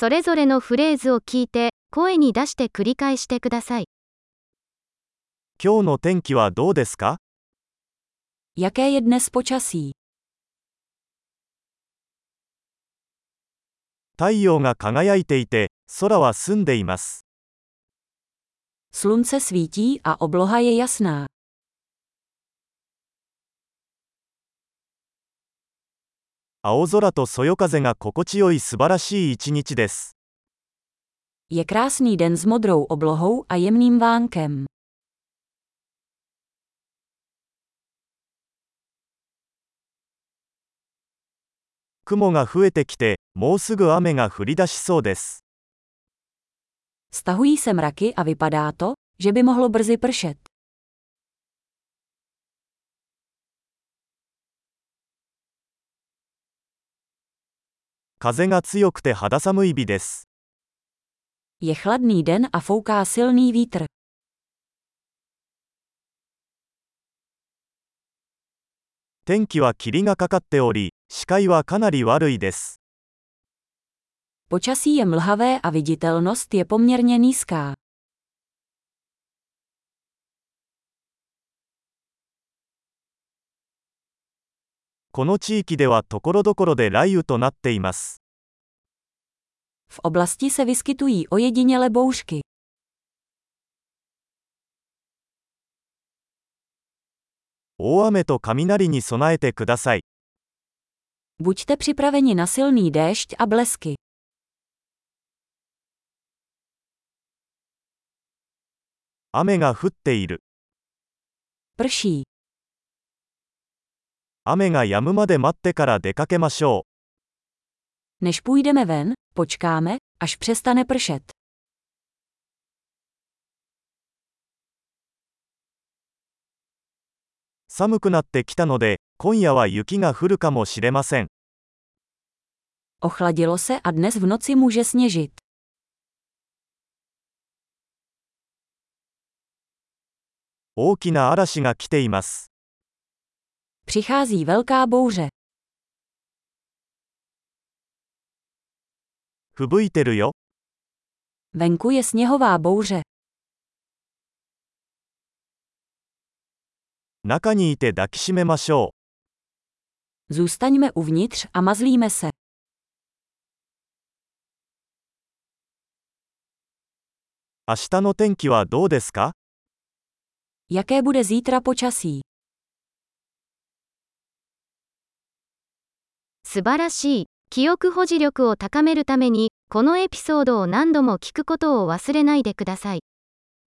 それぞれのフレーズを聞いて、声に出して繰り返してください。今日の天気はどうですか？Jaké je dnes počasí? 太陽が輝いていて、空は澄んでいます。Slunce svítí a obloha je jasná. 青空とそよ風が心地よい素晴らしい一日です。Je krásný den s modrou oblohou a jemným vánkem. 雲が増えてきて、もうすぐ雨が降り出しそうです。Stahují se mraky a vypadá to, že by mohlo brzy pršet. 風が強くて肌寒い日です。Je chladný den a fouká silný vítr. 天気は霧がかかっており、視界はかなり悪いです。Počasí je mlhavé a viditelnost je poměrně nízká. この地域では所々で雷雨となっています。V oblasti se vyskytují ojediněle bouřky. 大雨と雷に備えてください。Buďte připraveni na silný déšť a blesky. 雨が降っている。Prší. 雨が止むまで待ってから出かけましょう。Než půjdeme ven, počkáme, až přestane pršet. 寒くなってきたので、今夜は雪が降るかもしれません。Ochladilo se a dnes v noci může sněžit. 大きな嵐が来ています。Přichází velká bouře. 吹雪いてるよ。 Venku je sněhová bouře. 中にいて抱きしめましょう。 Zůstaňme uvnitř a mazlíme se. 明日の天気はどうですか Jaké bude zítra počasí? 素晴らしい。記憶保持力を高めるために、このエピソードを何度も聞くことを忘れないでください。